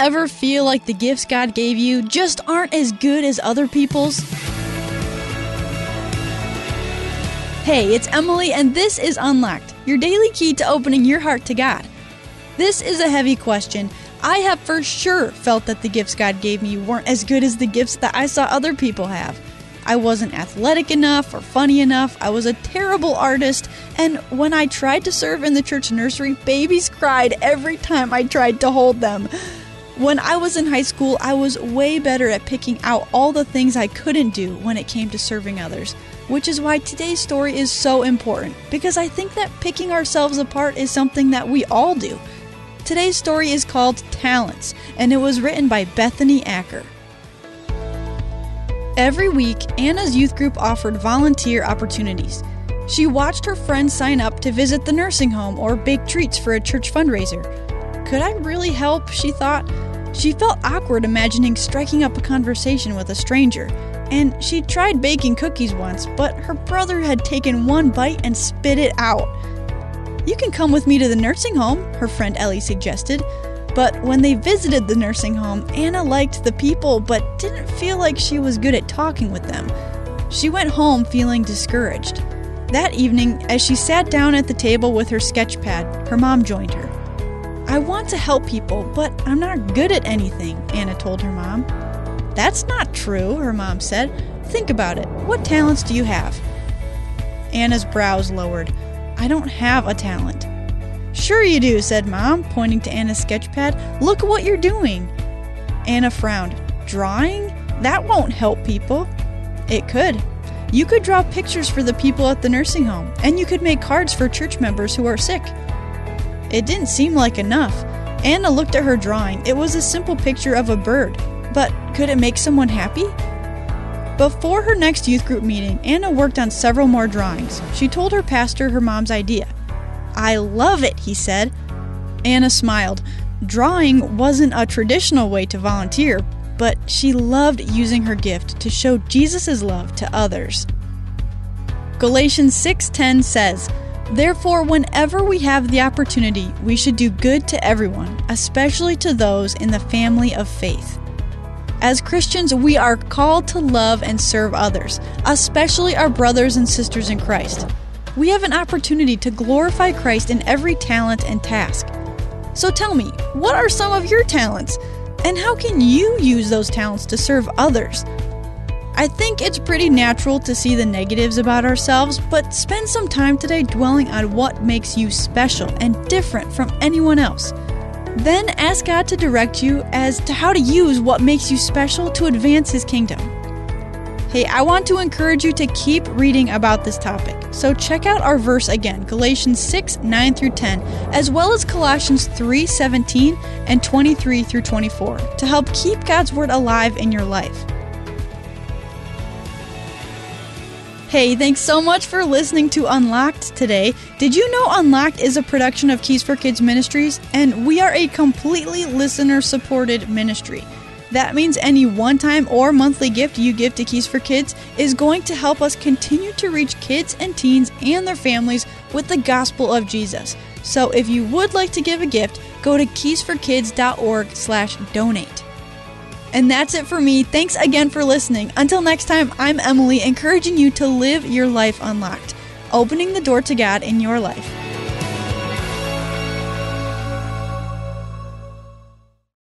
ever feel like the gifts God gave you just aren't as good as other people's? Hey, it's Emily, and this is Unlocked, your daily key to opening your heart to God. This is a heavy question. I have for sure felt that the gifts God gave me weren't as good as the gifts that I saw other people have. I wasn't athletic enough or funny enough. I was a terrible artist. And when I tried to serve in the church nursery, babies cried every time I tried to hold them. When I was in high school, I was way better at picking out all the things I couldn't do when it came to serving others. Which is why today's story is so important, because I think that picking ourselves apart is something that we all do. Today's story is called Talents, and it was written by Bethany Acker. Every week, Anna's youth group offered volunteer opportunities. She watched her friends sign up to visit the nursing home or bake treats for a church fundraiser. Could I really help? She thought. She felt awkward imagining striking up a conversation with a stranger, and she tried baking cookies once, but her brother had taken one bite and spit it out. You can come with me to the nursing home, her friend Ellie suggested. But when they visited the nursing home, Anna liked the people but didn't feel like she was good at talking with them. She went home feeling discouraged. That evening, as she sat down at the table with her sketch pad, her mom joined her. I want to help people, but I'm not good at anything, Anna told her mom. That's not true, her mom said. Think about it. What talents do you have? Anna's brows lowered. I don't have a talent. Sure you do, said Mom, pointing to Anna's sketchpad. Look at what you're doing. Anna frowned. Drawing? That won't help people. It could. You could draw pictures for the people at the nursing home, and you could make cards for church members who are sick. It didn't seem like enough. Anna looked at her drawing. It was a simple picture of a bird. But could it make someone happy? Before her next youth group meeting, Anna worked on several more drawings. She told her pastor her mom's idea. I love it, he said. Anna smiled. Drawing wasn't a traditional way to volunteer, but she loved using her gift to show Jesus' love to others. Galatians 6:10 says, "Therefore whenever we have the opportunity, we should do good to everyone, especially to those in the family of faith." As Christians, we are called to love and serve others, especially our brothers and sisters in Christ. We have an opportunity to glorify Christ in every talent and task. So tell me, what are some of your talents? And how can you use those talents to serve others? I think it's pretty natural to see the negatives about ourselves, but spend some time today dwelling on what makes you special and different from anyone else. Then ask God to direct you as to how to use what makes you special to advance His kingdom. Hey, I want to encourage you to keep reading about this topic. So check out our verse again, Galatians 6, 9 through 10, as well as Colossians 3, 17 and 23 through 24 to help keep God's Word alive in your life. Hey, thanks so much for listening to Unlocked today. Did you know Unlocked is a production of Keys for Kids Ministries? And we are a completely listener supported ministry. That means any one time or monthly gift you give to Keys for Kids is going to help us continue to reach kids and teens and their families with the gospel of Jesus. So if you would like to give a gift, go to keysforkids.org slash donate. And that's it for me. Thanks again for listening. Until next time, I'm Emily, encouraging you to live your life unlocked, opening the door to God in your life.